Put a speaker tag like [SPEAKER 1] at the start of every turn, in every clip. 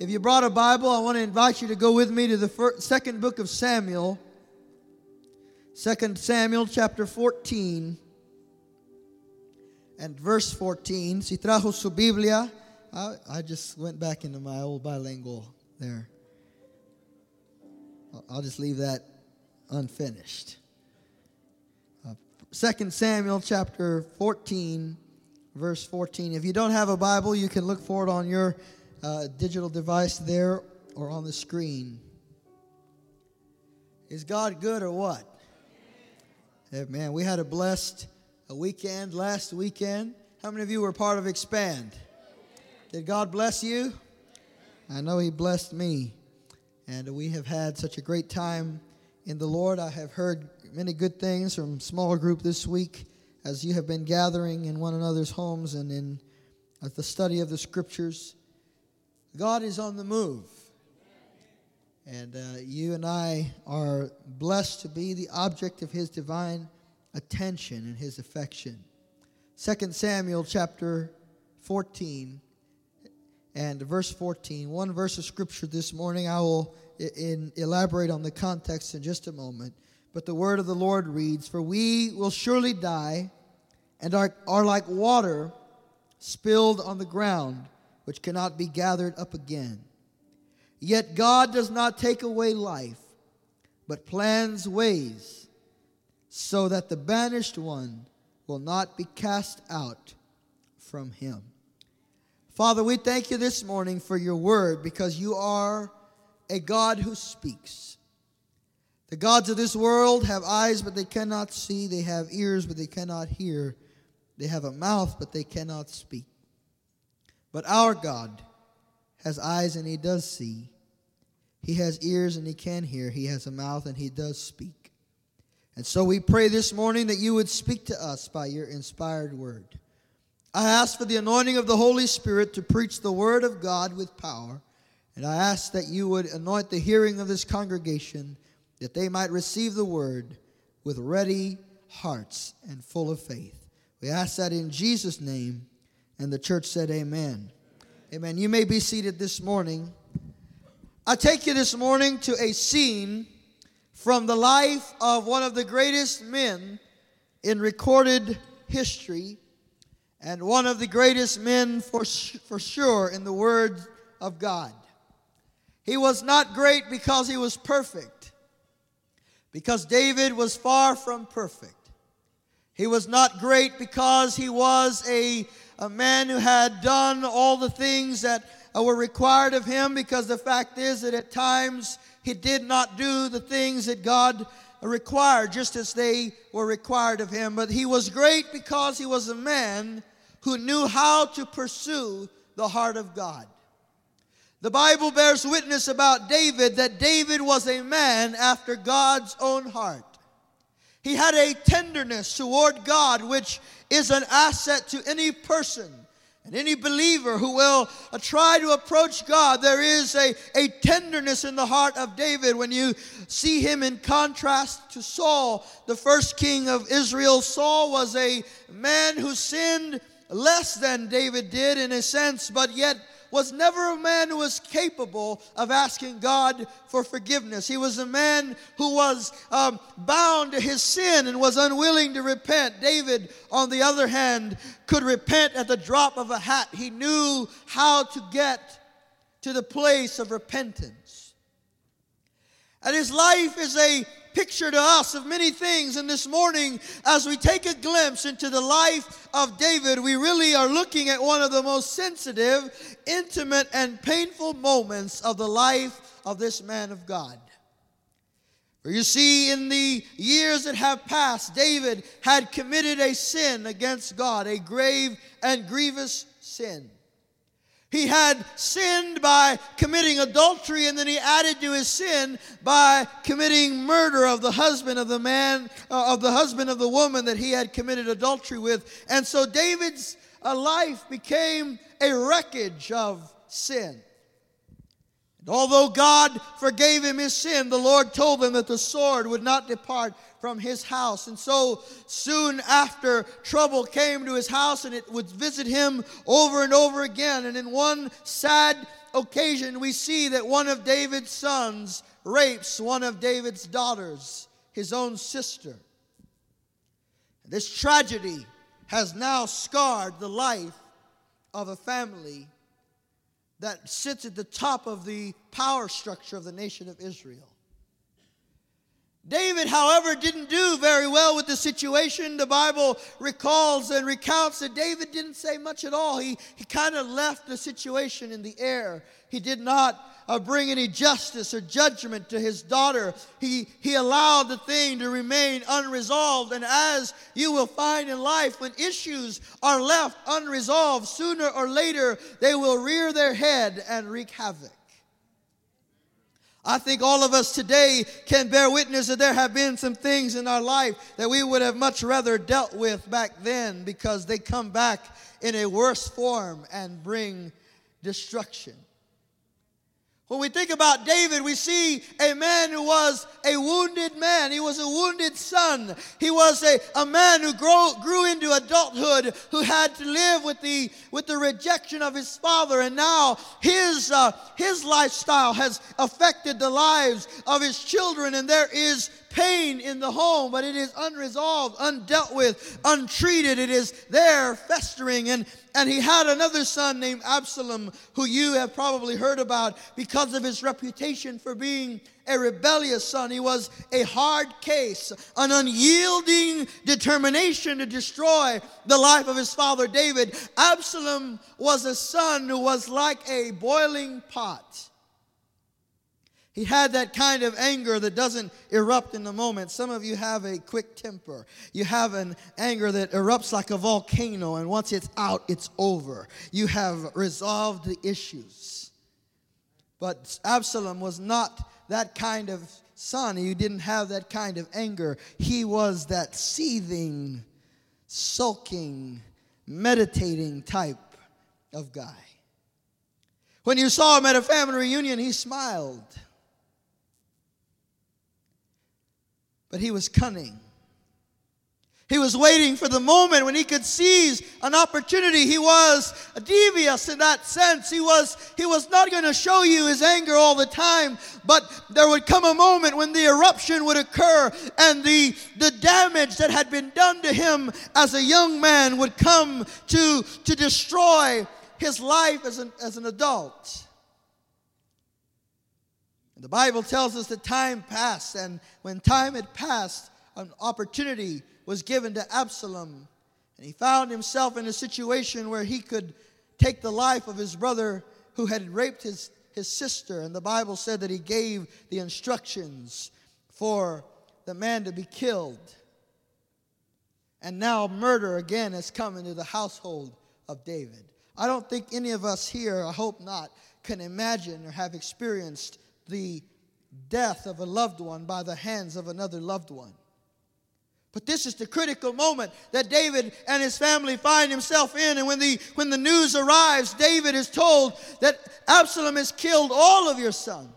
[SPEAKER 1] If you brought a Bible, I want to invite you to go with me to the first, second book of Samuel. Second Samuel chapter 14 and verse 14. Si trajo su Biblia. I, I just went back into my old bilingual there. I'll- just leave that unfinished. Uh, Samuel chapter 14, verse 14. If you don't have a Bible, you can look for it on your uh, digital device there or on the screen. Is God good or what? Man, we had a blessed a weekend last weekend. How many of you were part of Expand? Did God bless you? I know He blessed me. And we have had such a great time in the Lord. I have heard many good things from small group this week as you have been gathering in one another's homes and in the study of the scriptures. God is on the move. And uh, you and I are blessed to be the object of his divine attention and his affection. 2 Samuel chapter 14 and verse 14. One verse of scripture this morning. I will in, elaborate on the context in just a moment. But the word of the Lord reads For we will surely die and are, are like water spilled on the ground, which cannot be gathered up again. Yet God does not take away life, but plans ways so that the banished one will not be cast out from him. Father, we thank you this morning for your word because you are a God who speaks. The gods of this world have eyes, but they cannot see. They have ears, but they cannot hear. They have a mouth, but they cannot speak. But our God has eyes, and he does see. He has ears, and he can hear. He has a mouth, and he does speak. And so we pray this morning that you would speak to us by your inspired word. I ask for the anointing of the Holy Spirit to preach the word of God with power. And I ask that you would anoint the hearing of this congregation that they might receive the word with ready hearts and full of faith. We ask that in Jesus' name. And the church said, Amen. Amen. You may be seated this morning. I take you this morning to a scene from the life of one of the greatest men in recorded history and one of the greatest men for, for sure in the Word of God. He was not great because he was perfect, because David was far from perfect. He was not great because he was a, a man who had done all the things that were required of him, because the fact is that at times he did not do the things that God required, just as they were required of him. But he was great because he was a man who knew how to pursue the heart of God. The Bible bears witness about David that David was a man after God's own heart. He had a tenderness toward God, which is an asset to any person and any believer who will uh, try to approach God. There is a, a tenderness in the heart of David when you see him in contrast to Saul, the first king of Israel. Saul was a man who sinned less than David did in a sense, but yet was never a man who was capable of asking God for forgiveness. He was a man who was um, bound to his sin and was unwilling to repent. David, on the other hand, could repent at the drop of a hat. He knew how to get to the place of repentance. And his life is a picture to us of many things. And this morning, as we take a glimpse into the life of David, we really are looking at one of the most sensitive, intimate, and painful moments of the life of this man of God. For you see, in the years that have passed, David had committed a sin against God, a grave and grievous sin. He had sinned by committing adultery, and then he added to his sin by committing murder of the husband of the man, uh, of the husband of the woman that he had committed adultery with. And so David's uh, life became a wreckage of sin. And although God forgave him his sin, the Lord told him that the sword would not depart from his house. And so soon after, trouble came to his house and it would visit him over and over again. And in one sad occasion, we see that one of David's sons rapes one of David's daughters, his own sister. This tragedy has now scarred the life of a family that sits at the top of the power structure of the nation of Israel. David, however, didn't do very well with the situation. The Bible recalls and recounts that David didn't say much at all. He, he kind of left the situation in the air. He did not uh, bring any justice or judgment to his daughter. He, he allowed the thing to remain unresolved. And as you will find in life, when issues are left unresolved, sooner or later they will rear their head and wreak havoc. I think all of us today can bear witness that there have been some things in our life that we would have much rather dealt with back then because they come back in a worse form and bring destruction. When we think about David, we see a man who was a wounded man. He was a wounded son. He was a, a man who grow, grew into adulthood, who had to live with the, with the rejection of his father. And now his, uh, his lifestyle has affected the lives of his children, and there is pain in the home, but it is unresolved, undealt with, untreated. It is there festering. And, and he had another son named Absalom, who you have probably heard about because of his reputation for being a rebellious son. He was a hard case, an unyielding determination to destroy the life of his father David. Absalom was a son who was like a boiling pot. He had that kind of anger that doesn't erupt in the moment. Some of you have a quick temper. You have an anger that erupts like a volcano, and once it's out, it's over. You have resolved the issues. But Absalom was not that kind of son. He didn't have that kind of anger. He was that seething, sulking, meditating type of guy. When you saw him at a family reunion, he smiled. But he was cunning. He was waiting for the moment when he could seize an opportunity. He was devious in that sense. He was, he was not going to show you his anger all the time, but there would come a moment when the eruption would occur and the, the damage that had been done to him as a young man would come to, to destroy his life as an, as an adult. The Bible tells us that time passed, and when time had passed, an opportunity was given to Absalom. And he found himself in a situation where he could take the life of his brother who had raped his, his sister. And the Bible said that he gave the instructions for the man to be killed. And now murder again has come into the household of David. I don't think any of us here, I hope not, can imagine or have experienced the death of a loved one by the hands of another loved one. But this is the critical moment that David and his family find himself in. And when the, when the news arrives, David is told that Absalom has killed all of your sons.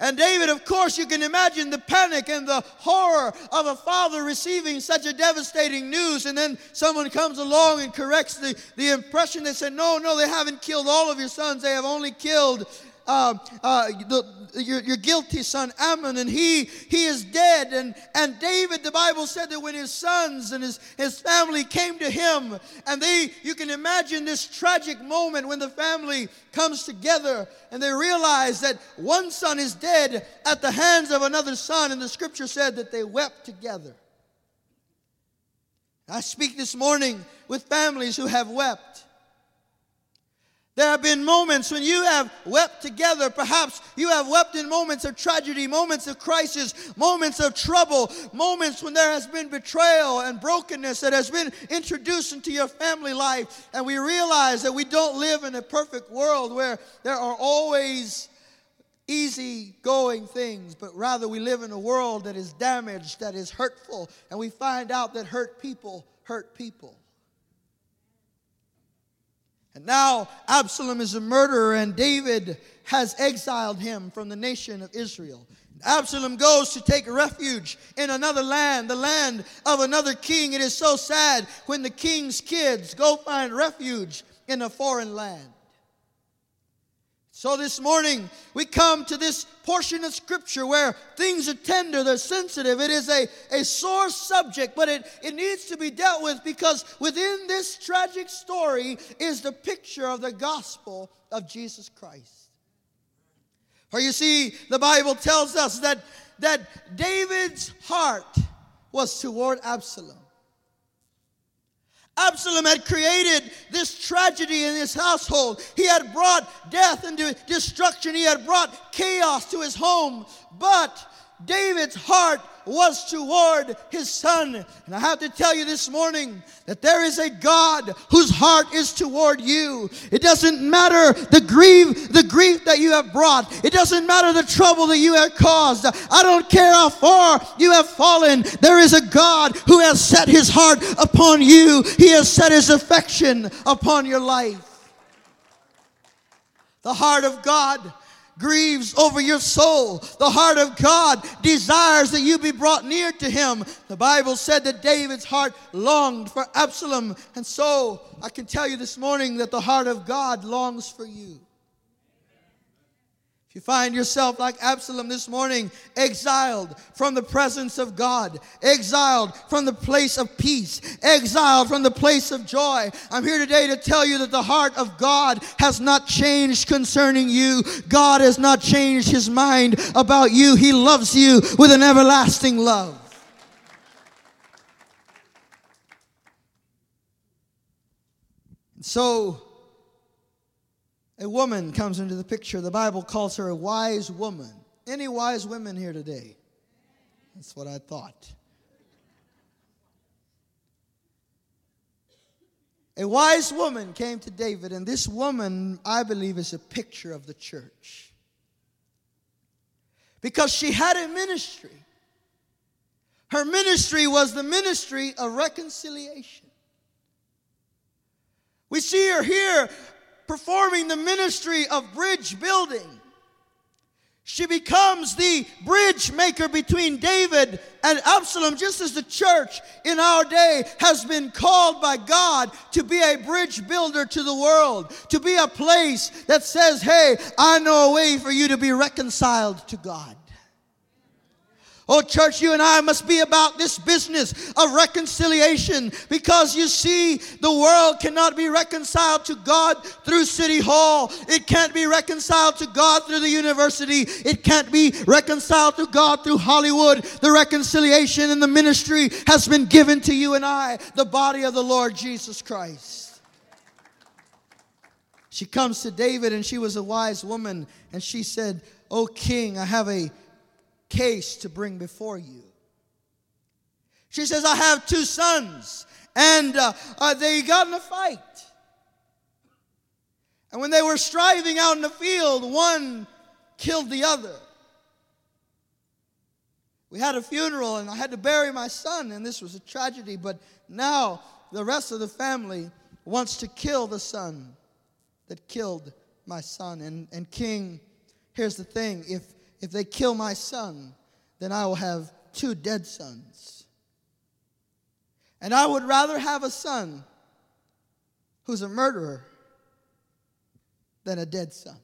[SPEAKER 1] And David, of course, you can imagine the panic and the horror of a father receiving such a devastating news. And then someone comes along and corrects the, the impression. They said, No, no, they haven't killed all of your sons. They have only killed uh, uh, the, your, your guilty son Amnon, and he he is dead. And and David, the Bible said that when his sons and his, his family came to him, and they you can imagine this tragic moment when the family comes together and they realize that one son is dead at the hands of another son, and the scripture said that they wept together. I speak this morning with families who have wept. There have been moments when you have wept together. Perhaps you have wept in moments of tragedy, moments of crisis, moments of trouble, moments when there has been betrayal and brokenness that has been introduced into your family life. And we realize that we don't live in a perfect world where there are always easy going things, but rather we live in a world that is damaged, that is hurtful. And we find out that hurt people hurt people. And now Absalom is a murderer, and David has exiled him from the nation of Israel. Absalom goes to take refuge in another land, the land of another king. It is so sad when the king's kids go find refuge in a foreign land. So this morning, we come to this portion of scripture where things are tender, they're sensitive. It is a, a sore subject, but it, it needs to be dealt with because within this tragic story is the picture of the gospel of Jesus Christ. For you see, the Bible tells us that, that David's heart was toward Absalom. Absalom had created this tragedy in his household. He had brought death into destruction. He had brought chaos to his home. But David's heart was toward his son. And I have to tell you this morning that there is a God whose heart is toward you. It doesn't matter the grief, the grief that you have brought. It doesn't matter the trouble that you have caused. I don't care how far you have fallen. There is a God who has set his heart upon you. He has set his affection upon your life. The heart of God grieves over your soul. The heart of God desires that you be brought near to him. The Bible said that David's heart longed for Absalom. And so I can tell you this morning that the heart of God longs for you. If you find yourself like Absalom this morning, exiled from the presence of God, exiled from the place of peace, exiled from the place of joy, I'm here today to tell you that the heart of God has not changed concerning you. God has not changed his mind about you. He loves you with an everlasting love. So, a woman comes into the picture. The Bible calls her a wise woman. Any wise women here today? That's what I thought. A wise woman came to David, and this woman, I believe, is a picture of the church. Because she had a ministry. Her ministry was the ministry of reconciliation. We see her here performing the ministry of bridge building. She becomes the bridge maker between David and Absalom, just as the church in our day has been called by God to be a bridge builder to the world, to be a place that says, Hey, I know a way for you to be reconciled to God. Oh, church, you and I must be about this business of reconciliation because you see, the world cannot be reconciled to God through City Hall. It can't be reconciled to God through the university. It can't be reconciled to God through Hollywood. The reconciliation and the ministry has been given to you and I, the body of the Lord Jesus Christ. She comes to David and she was a wise woman and she said, Oh, king, I have a case to bring before you. She says, I have two sons, and uh, uh, they got in a fight. And when they were striving out in the field, one killed the other. We had a funeral, and I had to bury my son, and this was a tragedy, but now the rest of the family wants to kill the son that killed my son. And, and King, here's the thing if if they kill my son, then I will have two dead sons. And I would rather have a son who's a murderer than a dead son.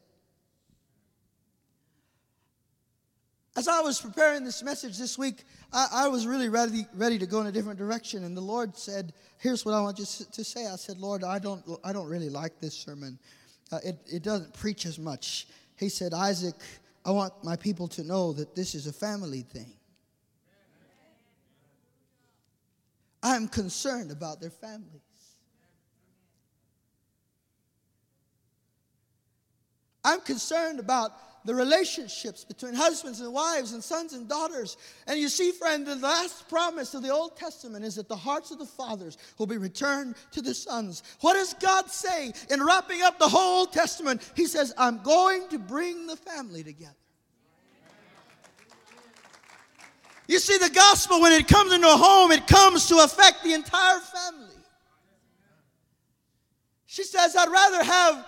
[SPEAKER 1] As I was preparing this message this week, I, I, was really ready, ready to go in a different direction. And the Lord said, Here's what I want you to say. I said, Lord, I don't, I don't really like this sermon. Uh, it, it doesn't preach as much. He said, Isaac, I want my people to know that this is a family thing. I'm concerned about their families. I'm concerned about the relationships between husbands and wives and sons and daughters. And you see, friend, the last promise of the Old Testament is that the hearts of the fathers will be returned to the sons. What does God say in wrapping up the whole Old Testament? He says, I'm going to bring the family together. You see, the gospel, when it comes into a home, it comes to affect the entire family. She says, I'd rather have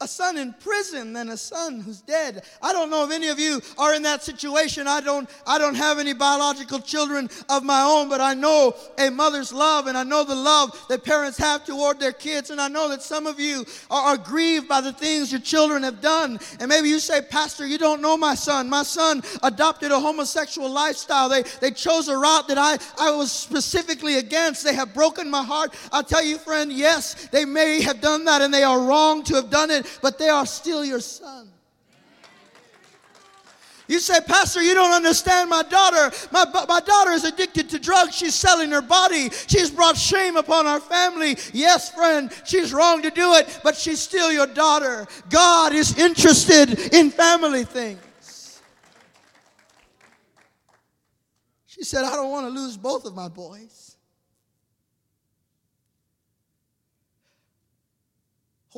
[SPEAKER 1] a son in prison than a son who's dead. I don't know if any of you are in that situation. I don't I don't have any biological children of my own, but I know a mother's love and I know the love that parents have toward their kids and I know that some of you are, are grieved by the things your children have done. And maybe you say, "Pastor, you don't know my son. My son adopted a homosexual lifestyle. They they chose a route that I I was specifically against. They have broken my heart." I'll tell you, friend, yes, they may have done that and they are wrong to have done it but they are still your son. You say, Pastor, you don't understand my daughter. My, my daughter is addicted to drugs. She's selling her body. She's brought shame upon our family. Yes, friend, she's wrong to do it, but she's still your daughter. God is interested in family things. She said, I don't want to lose both of my boys.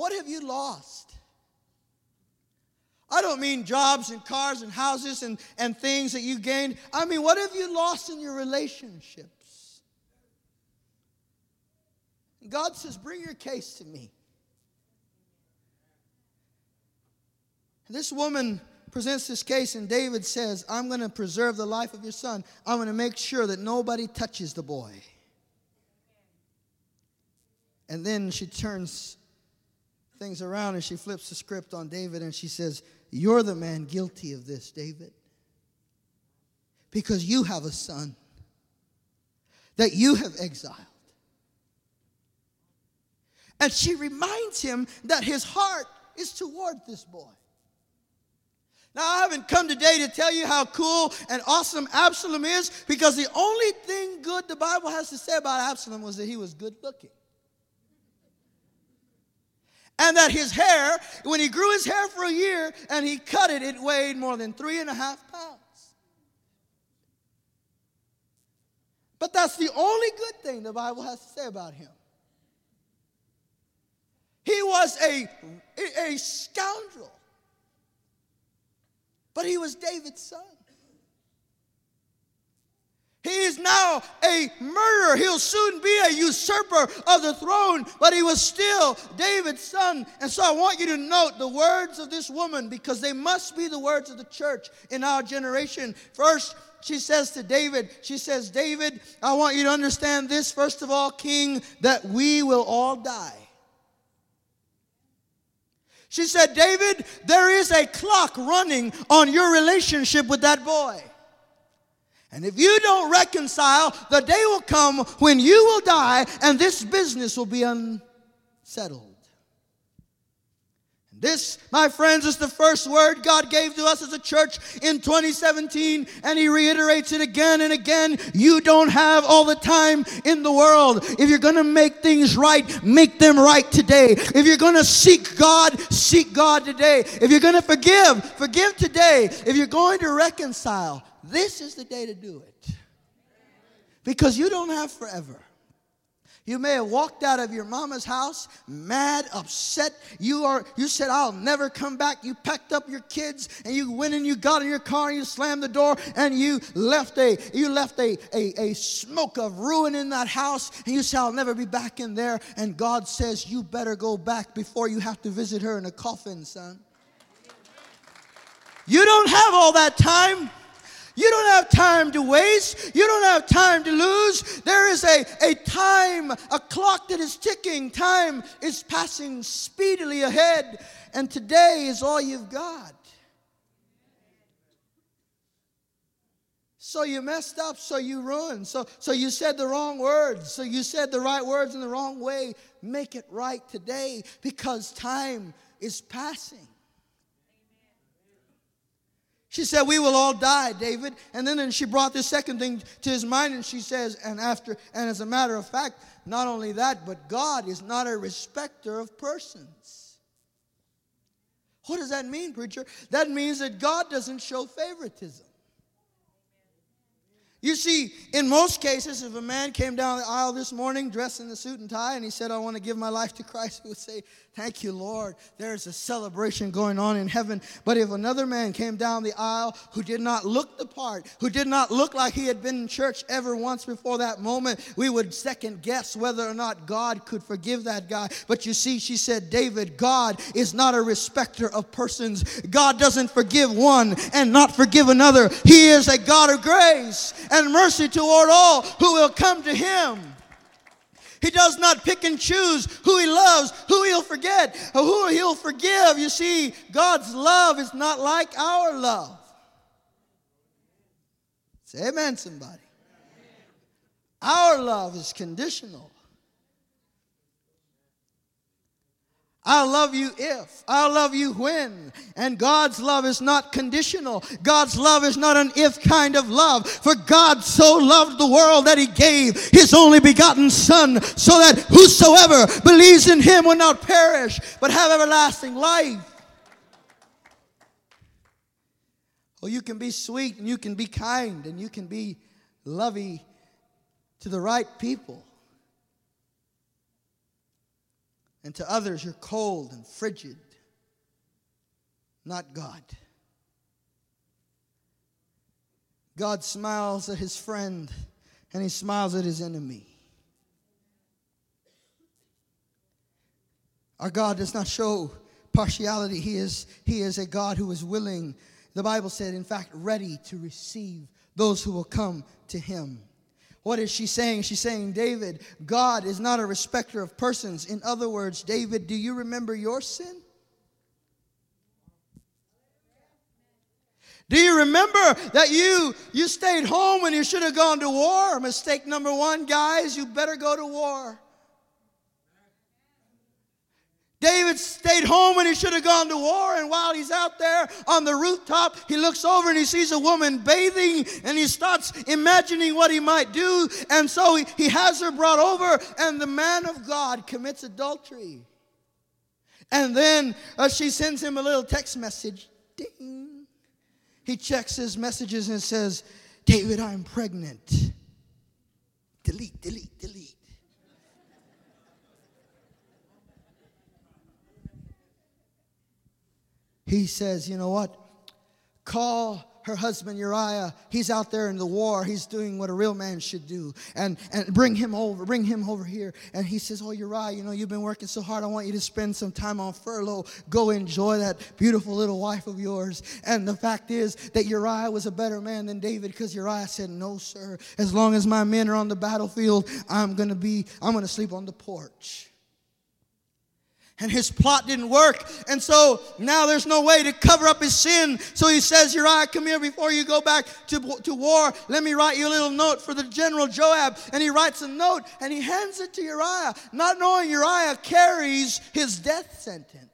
[SPEAKER 1] What have you lost? I don't mean jobs and cars and houses and, and things that you gained. I mean, what have you lost in your relationships? God says, Bring your case to me. This woman presents this case, and David says, I'm going to preserve the life of your son. I'm going to make sure that nobody touches the boy. And then she turns things around and she flips the script on David and she says, you're the man guilty of this, David. Because you have a son that you have exiled. And she reminds him that his heart is toward this boy. Now, I haven't come today to tell you how cool and awesome Absalom is because the only thing good the Bible has to say about Absalom was that he was good looking and that his hair, when he grew his hair for a year and he cut it, it weighed more than three and a half pounds. But that's the only good thing the Bible has to say about him. He was a, a scoundrel, but he was David's son. He is now a murderer. He'll soon be a usurper of the throne, but he was still David's son. And so I want you to note the words of this woman because they must be the words of the church in our generation. First, she says to David, she says, David, I want you to understand this, first of all, King, that we will all die. She said, David, there is a clock running on your relationship with that boy. And if you don't reconcile, the day will come when you will die and this business will be unsettled. This, my friends, is the first word God gave to us as a church in 2017, and He reiterates it again and again. You don't have all the time in the world. If you're going to make things right, make them right today. If you're going to seek God, seek God today. If you're going to forgive, forgive today. If you're going to reconcile, this is the day to do it. Because you don't have forever. You may have walked out of your mama's house mad, upset. You are you said, I'll never come back. You packed up your kids and you went and you got in your car and you slammed the door and you left a you left a, a, a smoke of ruin in that house and you said, I'll never be back in there. And God says, You better go back before you have to visit her in a coffin, son. You don't have all that time. You don't have time to waste. You don't have time to lose. There is a, a time, a clock that is ticking. Time is passing speedily ahead, and today is all you've got. So you messed up, so you ruined. So, so you said the wrong words. So you said the right words in the wrong way. Make it right today because time is passing. She said, We will all die, David. And then, then she brought this second thing to his mind, and she says, And after, and as a matter of fact, not only that, but God is not a respecter of persons. What does that mean, preacher? That means that God doesn't show favoritism. You see, in most cases, if a man came down the aisle this morning dressed in a suit and tie and he said, I want to give my life to Christ, we would say, Thank you, Lord. There's a celebration going on in heaven. But if another man came down the aisle who did not look the part, who did not look like he had been in church ever once before that moment, we would second guess whether or not God could forgive that guy. But you see, she said, David, God is not a respecter of persons. God doesn't forgive one and not forgive another. He is a God of grace and mercy toward all who will come to him. He does not pick and choose who he loves, who he'll forget, or who he'll forgive. You see, God's love is not like our love. Say amen, somebody. Our love is conditional. I'll love you if, I'll love you when. And God's love is not conditional. God's love is not an if kind of love. For God so loved the world that he gave his only begotten Son, so that whosoever believes in him will not perish, but have everlasting life. Oh, you can be sweet and you can be kind and you can be lovey to the right people. And to others you're cold and frigid. Not God. God smiles at his friend and he smiles at his enemy. Our God does not show partiality. He is, he is a God who is willing, the Bible said, in fact, ready to receive those who will come to him. What is she saying? She's saying, David, God is not a respecter of persons. In other words, David, do you remember your sin? Do you remember that you you stayed home when you should have gone to war? Mistake number 1, guys, you better go to war. David stayed home when he should have gone to war, and while he's out there on the rooftop, he looks over and he sees a woman bathing, and he starts imagining what he might do. And so he, he has her brought over, and the man of God commits adultery. And then uh, she sends him a little text message. Ding. He checks his messages and says, David, I'm pregnant. Delete, delete, delete. He says, You know what? Call her husband Uriah. He's out there in the war. He's doing what a real man should do. And, and bring him over, bring him over here. And he says, Oh, Uriah, you know, you've been working so hard. I want you to spend some time on furlough. Go enjoy that beautiful little wife of yours. And the fact is that Uriah was a better man than David because Uriah said, No, sir. As long as my men are on the battlefield, I'm going to be, I'm going to sleep on the porch and his plot didn't work. And so now there's no way to cover up his sin. So he says, Uriah, come here before you go back to, to war. Let me write you a little note for the general Joab. And he writes a note and he hands it to Uriah, not knowing Uriah carries his death sentence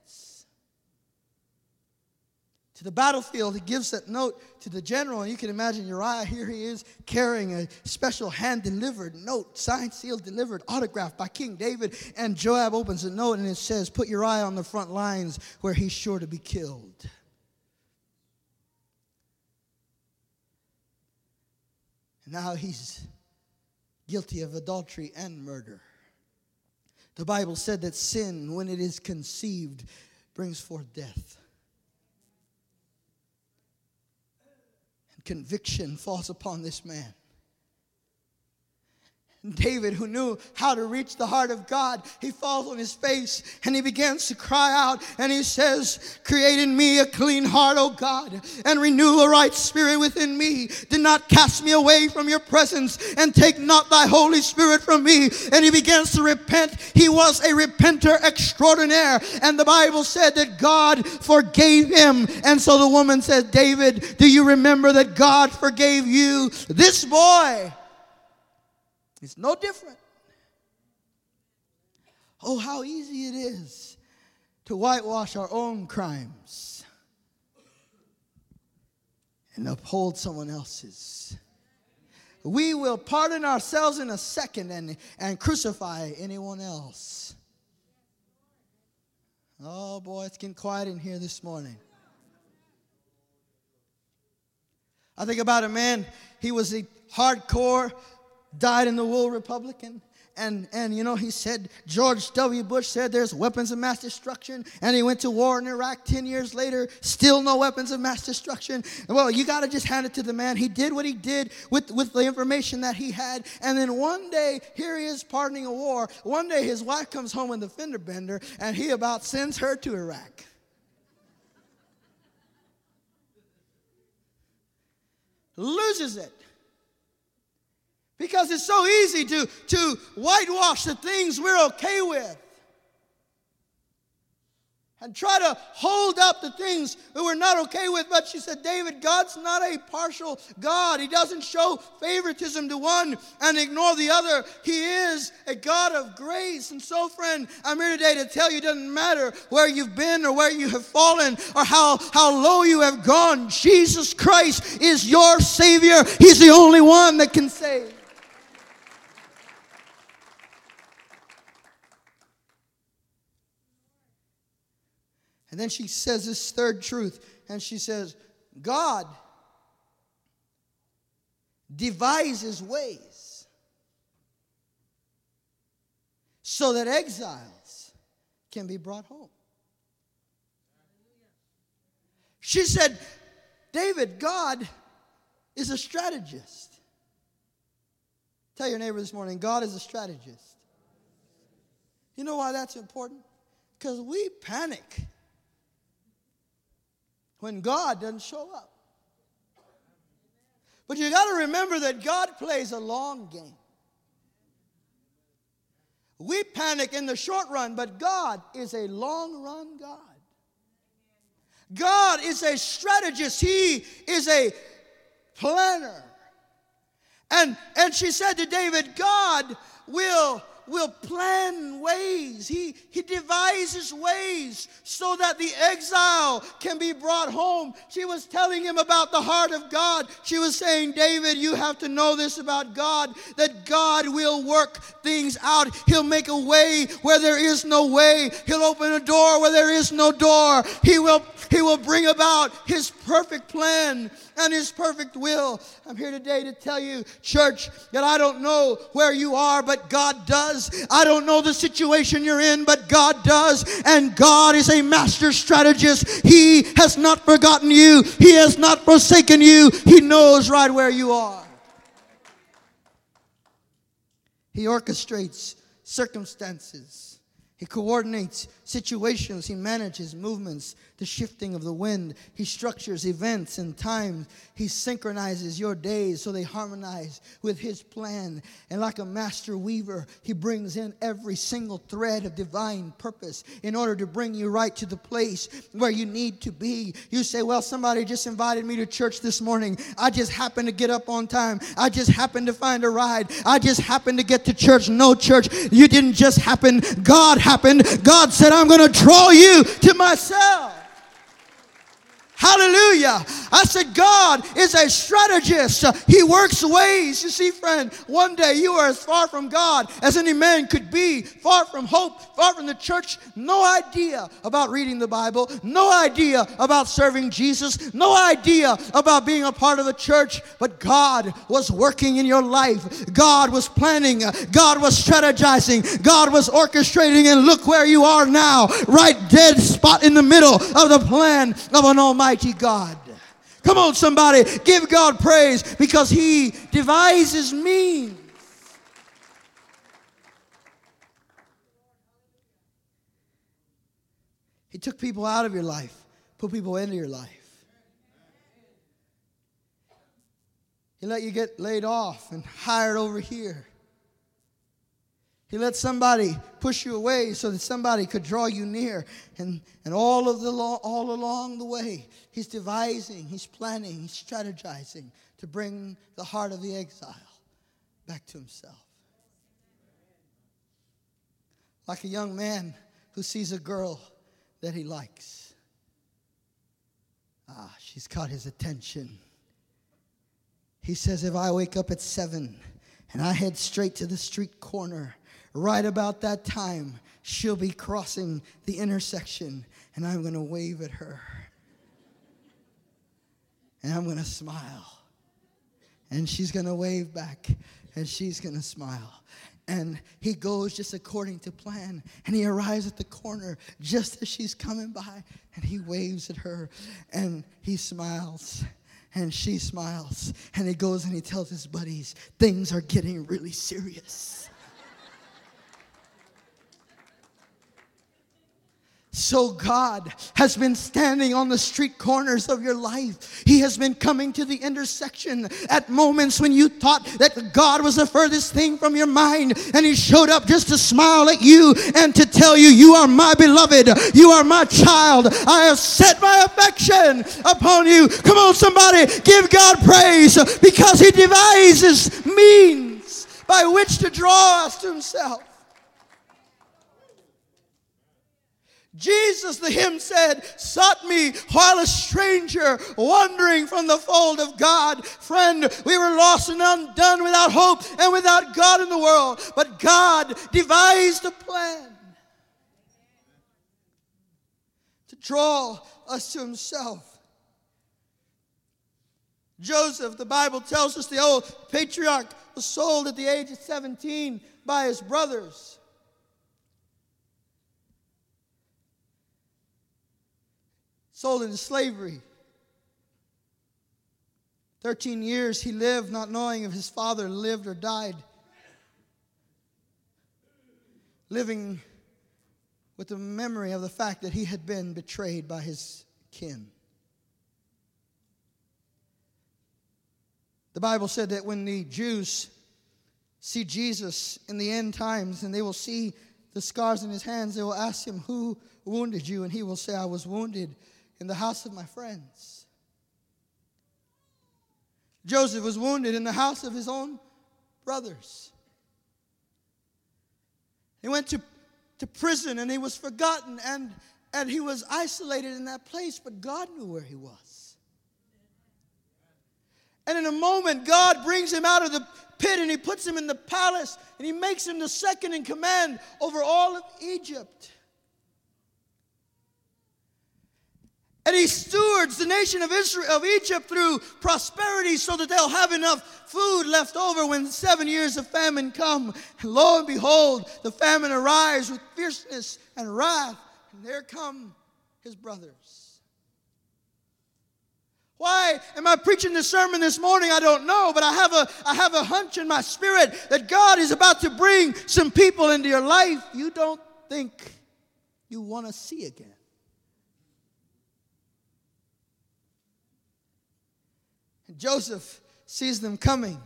[SPEAKER 1] the battlefield. He gives that note to the general, and you can imagine Uriah, here he is carrying a special hand delivered note, signed, sealed, delivered, autographed by King David. And Joab opens the note and it says, Put Uriah on the front lines where he's sure to be killed. And now he's guilty of adultery and murder. The Bible said that sin, when it is conceived, brings forth death. Conviction falls upon this man. David, who knew how to reach the heart of God, he falls on his face and he begins to cry out and he says, Create in me a clean heart, O God, and renew a right spirit within me. Do not cast me away from your presence and take not thy Holy Spirit from me. And he begins to repent. He was a repenter extraordinaire. And the Bible said that God forgave him. And so the woman said, David, do you remember that God forgave you? This boy it's no different. Oh, how easy it is to whitewash our own crimes and uphold someone else's. We will pardon ourselves in a second and, and crucify anyone else. Oh boy, it's getting quiet in here this morning. I think about a man, he was a hardcore, dyed in the wool Republican. And, and you know, he said, George W. Bush said there's weapons of mass destruction. And he went to war in Iraq 10 years later, still no weapons of mass destruction. Well, you got to just hand it to the man. He did what he did with, with the information that he had. And then one day, here he is pardoning a war. One day, his wife comes home with the fender bender, and he about sends her to Iraq. Loses it. Because it's so easy to, to whitewash the things we're okay with and try to hold up the things that we're not okay with. But she said, David, God's not a partial God. He doesn't show favoritism to one and ignore the other. He is a God of grace. And so, friend, I'm here today to tell you it doesn't matter where you've been or where you have fallen or how, how low you have gone. Jesus Christ is your Savior. He's the only one that can save. And then she says this third truth, and she says, God devises ways so that exiles can be brought home. She said, David, God is a strategist. Tell your neighbor this morning, God is a strategist. You know why that's important? Because we panic when God doesn't show up. But you got to remember that God plays a long game. We panic in the short run, but God is a long run God. God is a strategist, He is a planner. And, and she said to David, God will will plan ways. He, he devises ways so that the exile can be brought home. She was telling him about the heart of God. She was saying, David, you have to know this about God that God will work things out. He'll make a way where there is no way, He'll open a door where there is no door. He will, he will bring about His perfect plan and His perfect will. I'm here today to tell you, church, that I don't know where you are, but God does. I don't know the situation you're in, but God does. And God is a master strategist. He has not forgotten you, He has not forsaken you. He knows right where you are. He orchestrates circumstances. He coordinates situations. He manages movements the shifting of the wind. He structures events and times. He synchronizes your days so they harmonize with His plan. And like a master weaver, He brings in every single thread of divine purpose in order to bring you right to the place where you need to be. You say, Well, somebody just invited me to church this morning. I just happened to get up on time. I just happened to find a ride. I just happened to get to church. No, church, you didn't just happen. God happened. God said, I'm going to draw you to myself. Hallelujah. I said, God is a strategist. He works ways. You see, friend, one day you are as far from God as any man could be, far from hope, far from the church. No idea about reading the Bible, no idea about serving Jesus, no idea about being a part of the church. But God was working in your life. God was planning. God was strategizing. God was orchestrating. And look where you are now, right dead spot in the middle of the plan of an almighty Almighty God. Come on, somebody, give God praise because He devises means. He took people out of your life, put people into your life. He let you get laid off and hired over here. He let somebody push you away so that somebody could draw you near. And, and all, of the lo- all along the way, he's devising, he's planning, he's strategizing to bring the heart of the exile back to himself. Like a young man who sees a girl that he likes. Ah, she's caught his attention. He says, If I wake up at seven and I head straight to the street corner, right about that time, she'll be crossing the intersection and I'm going to wave at her. And I'm going to smile. and she's going to wave back and she's going to smile. And he goes just according to plan. And he arrives at the corner just as she's coming by. And he waves at her. And he smiles. And she smiles. And he goes and he tells his buddies, things are getting really serious. So God has been standing on the street corners of your life. He has been coming to the intersection at moments when you thought that God was the furthest thing from your mind and he showed up just to smile at you and to tell you you are my beloved. You are my child. I have set my affection upon you. Come on somebody, give God praise because he devises means by which to draw us to himself. Jesus, the hymn said, sought me while a stranger wandering from the fold of God. Friend, we were lost and undone without hope and without God in the world. But God devised a plan to draw us to Himself. Joseph, the Bible tells us the old patriarch was sold at the age of 17 by his brothers. Sold into slavery. 13 years he lived not knowing if his father lived or died. Living with the memory of the fact that he had been betrayed by his kin. The Bible said that when the Jews see Jesus in the end times and they will see the scars in his hands, they will ask him, Who wounded you? And he will say, I was wounded in the house of my friends. Joseph was wounded in the house of his own brothers. He went to, to prison and he was forgotten and, and he was isolated in that place, but God knew where he was. And in a moment, God brings him out of the pit and he puts him in the palace and he makes him the second in command over all of Egypt. And he stewards the nation of Israel of Egypt through prosperity so that they'll have enough food left over when seven years of famine come. And lo and behold, the famine arrives with fierceness and wrath, and there come his brothers. Why am I preaching this sermon this morning? I don't know, but I have a I have a hunch in my spirit that God is about to bring some people into your life you don't think you want to see again. Joseph sees them coming.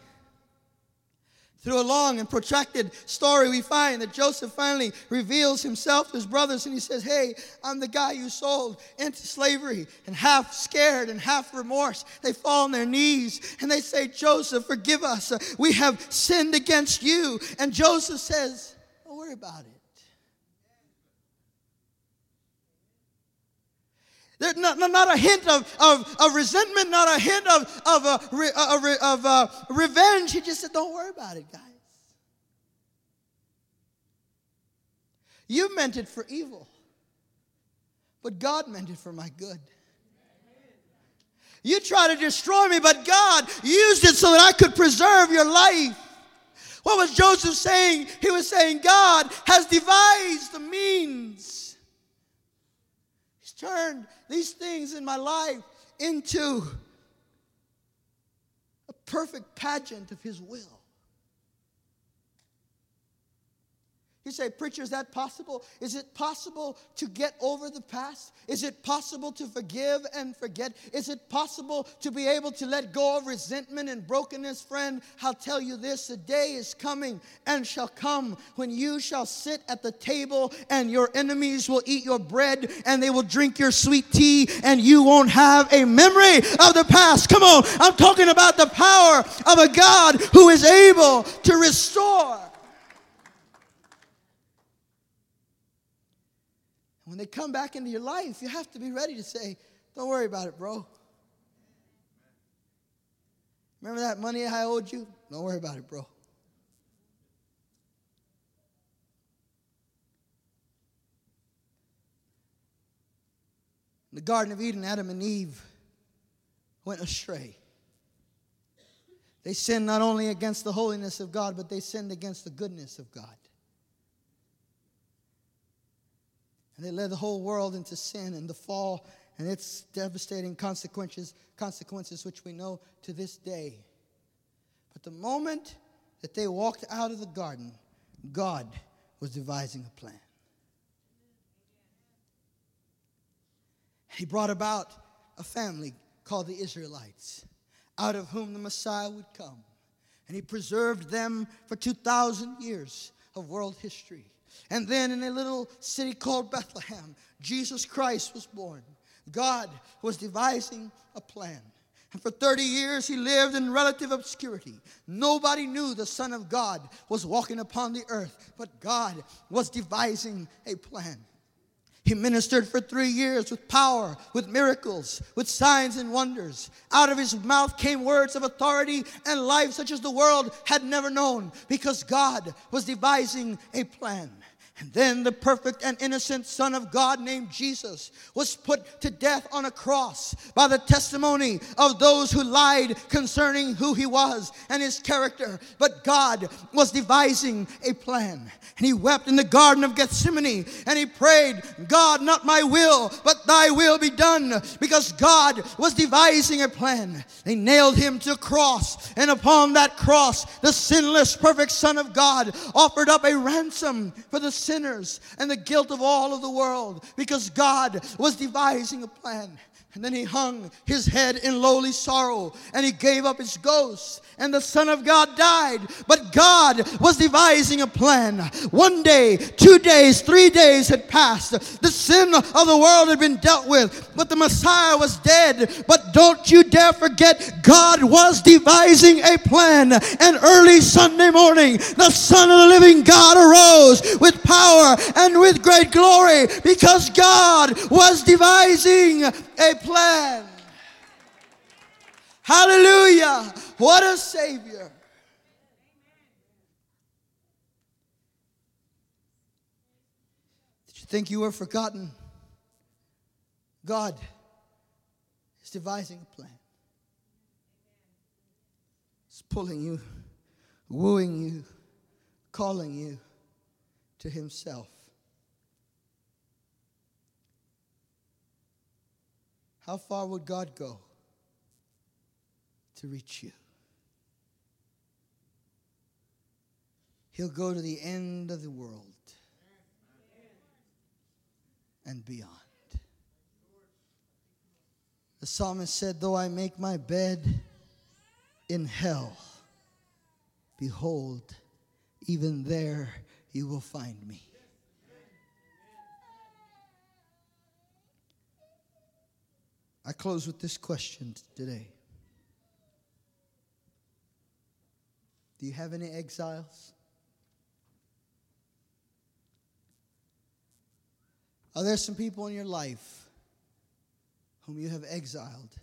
[SPEAKER 1] Through a long and protracted story, we find that Joseph finally reveals himself to his brothers and he says, Hey, I'm the guy you sold into slavery. And half scared and half remorse, they fall on their knees and they say, Joseph, forgive us. We have sinned against you. And Joseph says, Don't worry about it. Not, not a hint of, of, of resentment, not a hint of, of, uh, uh, of uh, revenge. He just said, Don't worry about it, guys. You meant it for evil, but God meant it for my good. You try to destroy me, but God used it so that I could preserve your life. What was Joseph saying? He was saying, God has devised the means turned these things in my life into a perfect pageant of His will. You say, Preacher, is that possible? Is it possible to get over the past? Is it possible to forgive and forget? Is it possible to be able to let go of resentment and brokenness? Friend, I'll tell you this a day is coming and shall come when you shall sit at the table and your enemies will eat your bread and they will drink your sweet tea and you won't have a memory of the past. Come on, I'm talking about the power of a God who is able to restore When they come back into your life, you have to be ready to say, Don't worry about it, bro. Remember that money I owed you? Don't worry about it, bro. In the Garden of Eden, Adam and Eve went astray. They sinned not only against the holiness of God, but they sinned against the goodness of God. And they led the whole world into sin and the fall and its devastating consequences, consequences which we know to this day. But the moment that they walked out of the garden, God was devising a plan. He brought about a family called the Israelites, out of whom the Messiah would come. And he preserved them for 2,000 years of world history. And then in a little city called Bethlehem, Jesus Christ was born. God was devising a plan. And for 30 years, he lived in relative obscurity. Nobody knew the Son of God was walking upon the earth, but God was devising a plan. He ministered for three years with power, with miracles, with signs and wonders. Out of his mouth came words of authority and life such as the world had never known because God was devising a plan. And then the perfect and innocent Son of God named Jesus was put to death on a cross by the testimony of those who lied concerning who he was and his character. But God was devising a plan. And he wept in the Garden of Gethsemane and he prayed, God, not my will, but thy will be done. Because God was devising a plan. They nailed him to a cross. And upon that cross, the sinless, perfect Son of God offered up a ransom for the sinners and the guilt of all of the world because God was devising a plan. And then he hung his head in lowly sorrow and he gave up his ghost and the Son of God died. But God was devising a plan. One day, two days, three days had passed. The sin of the world had been dealt with, but the Messiah was dead. But don't you dare forget, God was devising a plan. And early Sunday morning, the Son of the living God arose with power and with great glory because God was devising a plan. Hallelujah. What a Savior. Did you think you were forgotten? God is devising a plan. He's pulling you, wooing you, calling you to Himself. How far would God go to reach you? He'll go to the end of the world and beyond. The psalmist said, Though I make my bed in hell, behold, even there you will find me. I close with this question today Do you have any exiles? Are there some people in your life whom you have exiled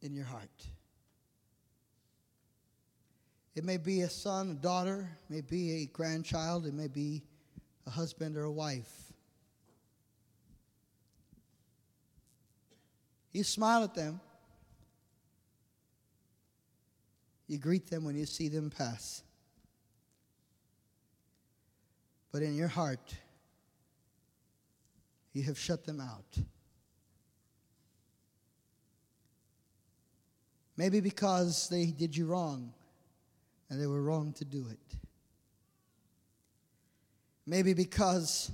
[SPEAKER 1] in your heart? It may be a son, a daughter, it may be a grandchild, it may be a husband or a wife. You smile at them. You greet them when you see them pass. But in your heart, you have shut them out. Maybe because they did you wrong and they were wrong to do it. Maybe because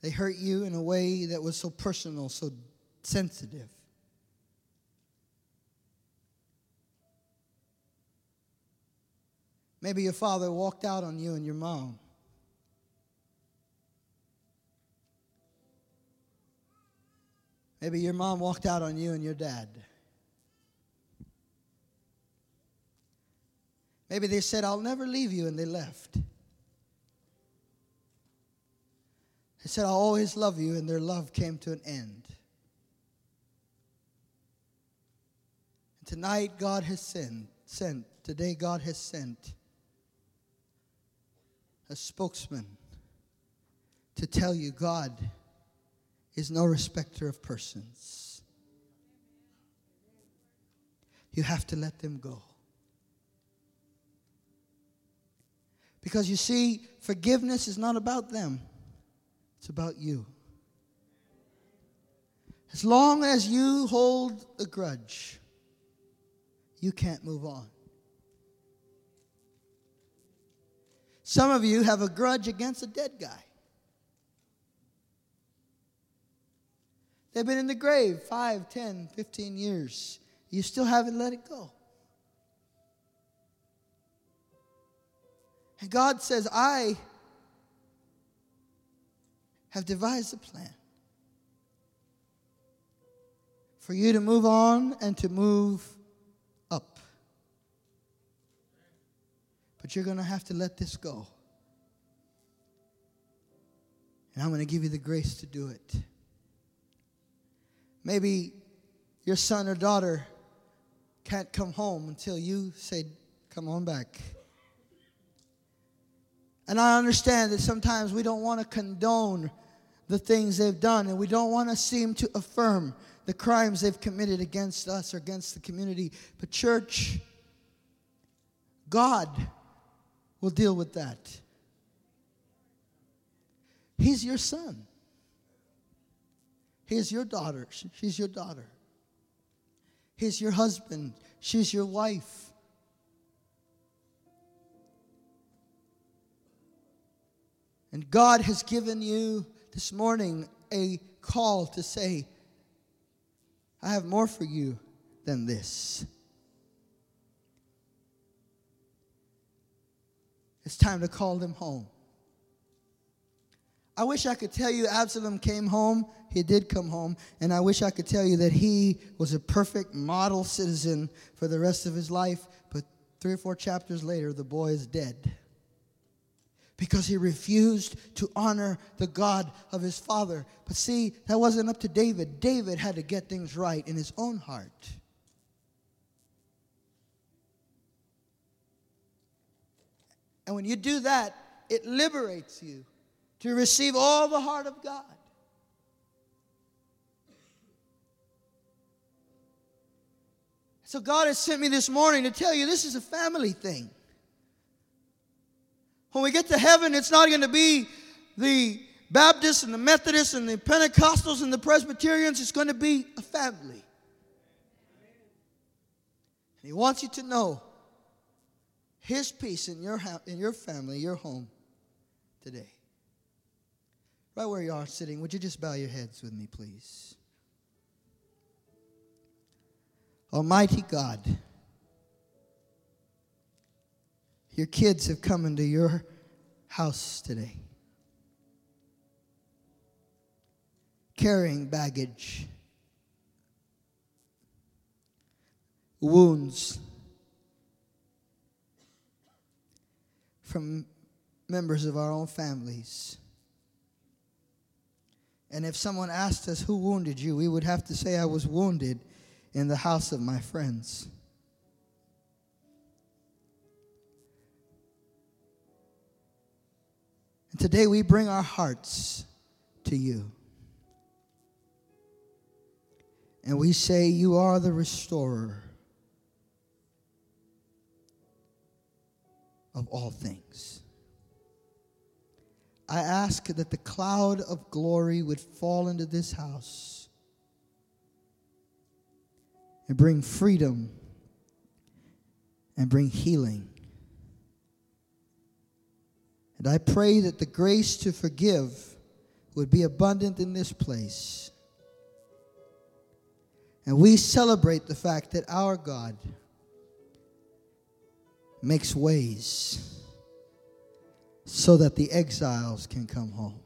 [SPEAKER 1] they hurt you in a way that was so personal, so sensitive. Maybe your father walked out on you and your mom. Maybe your mom walked out on you and your dad. Maybe they said, I'll never leave you, and they left. They said, I'll always love you, and their love came to an end. And tonight, God has sent, sent, today, God has sent a spokesman to tell you God is no respecter of persons. you have to let them go. Because you see, forgiveness is not about them, it's about you. As long as you hold a grudge, you can't move on. Some of you have a grudge against a dead guy. They've been in the grave 5, 10, 15 years. You still haven't let it go. And God says, I have devised a plan for you to move on and to move But you're going to have to let this go. And I'm going to give you the grace to do it. Maybe your son or daughter can't come home until you say, Come on back. And I understand that sometimes we don't want to condone the things they've done, and we don't want to seem to affirm the crimes they've committed against us or against the community. But, church, God will deal with that. He's your son. He's your daughter. She's your daughter. He's your husband. She's your wife. And God has given you this morning a call to say, I have more for you than this. It's time to call them home. I wish I could tell you Absalom came home. He did come home. And I wish I could tell you that he was a perfect model citizen for the rest of his life. But three or four chapters later, the boy is dead because he refused to honor the God of his father. But see, that wasn't up to David. David had to get things right in his own heart. And when you do that, it liberates you to receive all the heart of God. So God has sent me this morning to tell you this is a family thing. When we get to heaven, it's not going to be the Baptists and the Methodists and the Pentecostals and the Presbyterians. It's going to be a family. And He wants you to know His peace in your, in your family, your home today. Right where you are sitting, would you just bow your heads with me, please? Almighty God. Your kids have come into your house today, carrying baggage, wounds from members of our own families. And if someone asked us, Who wounded you? we would have to say, I was wounded in the house of my friends. And today we bring our hearts to you. And we say, You are the restorer of all things. I ask that the cloud of glory would fall into this house and bring freedom and bring healing and I pray that the grace to forgive would be abundant in this place. And we celebrate the fact that our God makes ways so that the exiles can come home.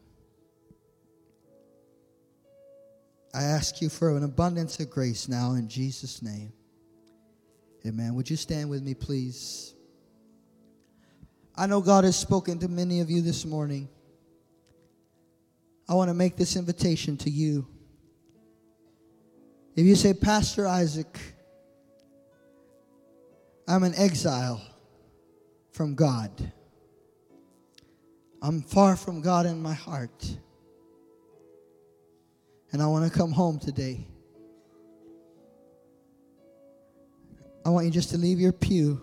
[SPEAKER 1] I ask you for an abundance of grace now in Jesus' name. Amen. Would you stand with me, please? I know God has spoken to many of you this morning. I want to make this invitation to you. If you say, Pastor Isaac, I'm an exile from God, I'm far from God in my heart, and I want to come home today. I want you just to leave your pew.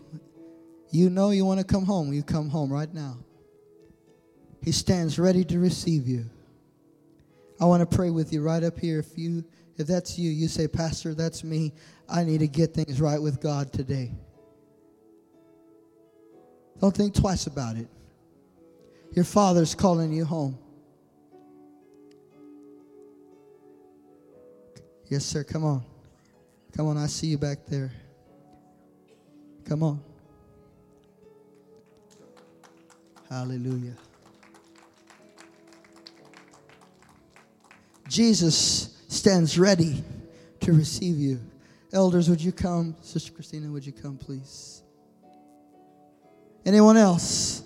[SPEAKER 1] You know you want to come home. You come home right now. He stands ready to receive you. I want to pray with you right up here. If you if that's you, you say, Pastor, that's me. I need to get things right with God today. Don't think twice about it. Your father's calling you home. Yes, sir. Come on. Come on. I see you back there. Come on. Hallelujah. Jesus stands ready to receive you. Elders, would you come? Sister Christina, would you come, please? Anyone else?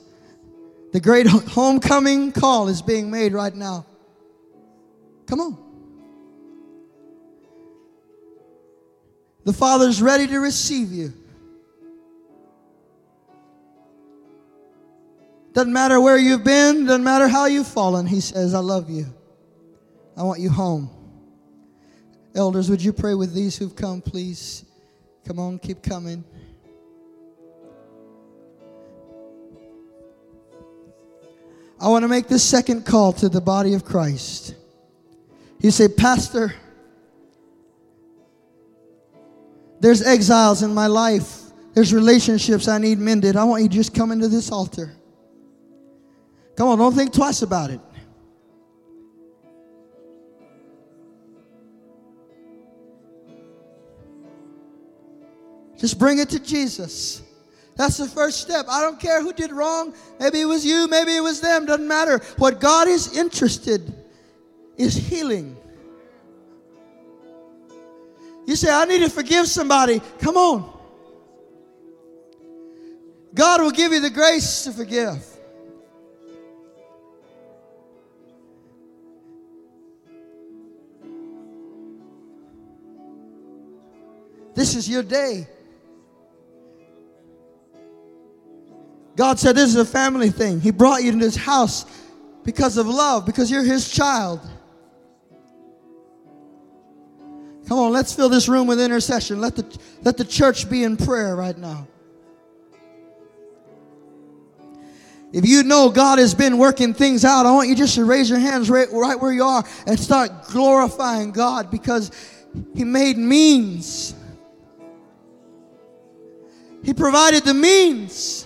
[SPEAKER 1] The great homecoming call is being made right now. Come on. The Father's ready to receive you. Doesn't matter where you've been, doesn't matter how you've fallen. He says, I love you. I want you home. Elders, would you pray with these who've come, please? Come on, keep coming. I want to make this second call to the body of Christ. You say, Pastor, there's exiles in my life. There's relationships I need mended. I want you to just come into this altar. Come on, don't think twice about it. Just bring it to Jesus. That's the first step. I don't care who did wrong. Maybe it was you, maybe it was them. Doesn't matter. What God is interested is healing. You say, I need to forgive somebody. Come on. God will give you the grace to forgive. This is your day. God said this is a family thing. He brought you into this house because of love, because you're His child. Come on, let's fill this room with intercession. Let the, let the church be in prayer right now. If you know God has been working things out, I want you just to raise your hands right, right where you are and start glorifying God because He made means. He provided the means.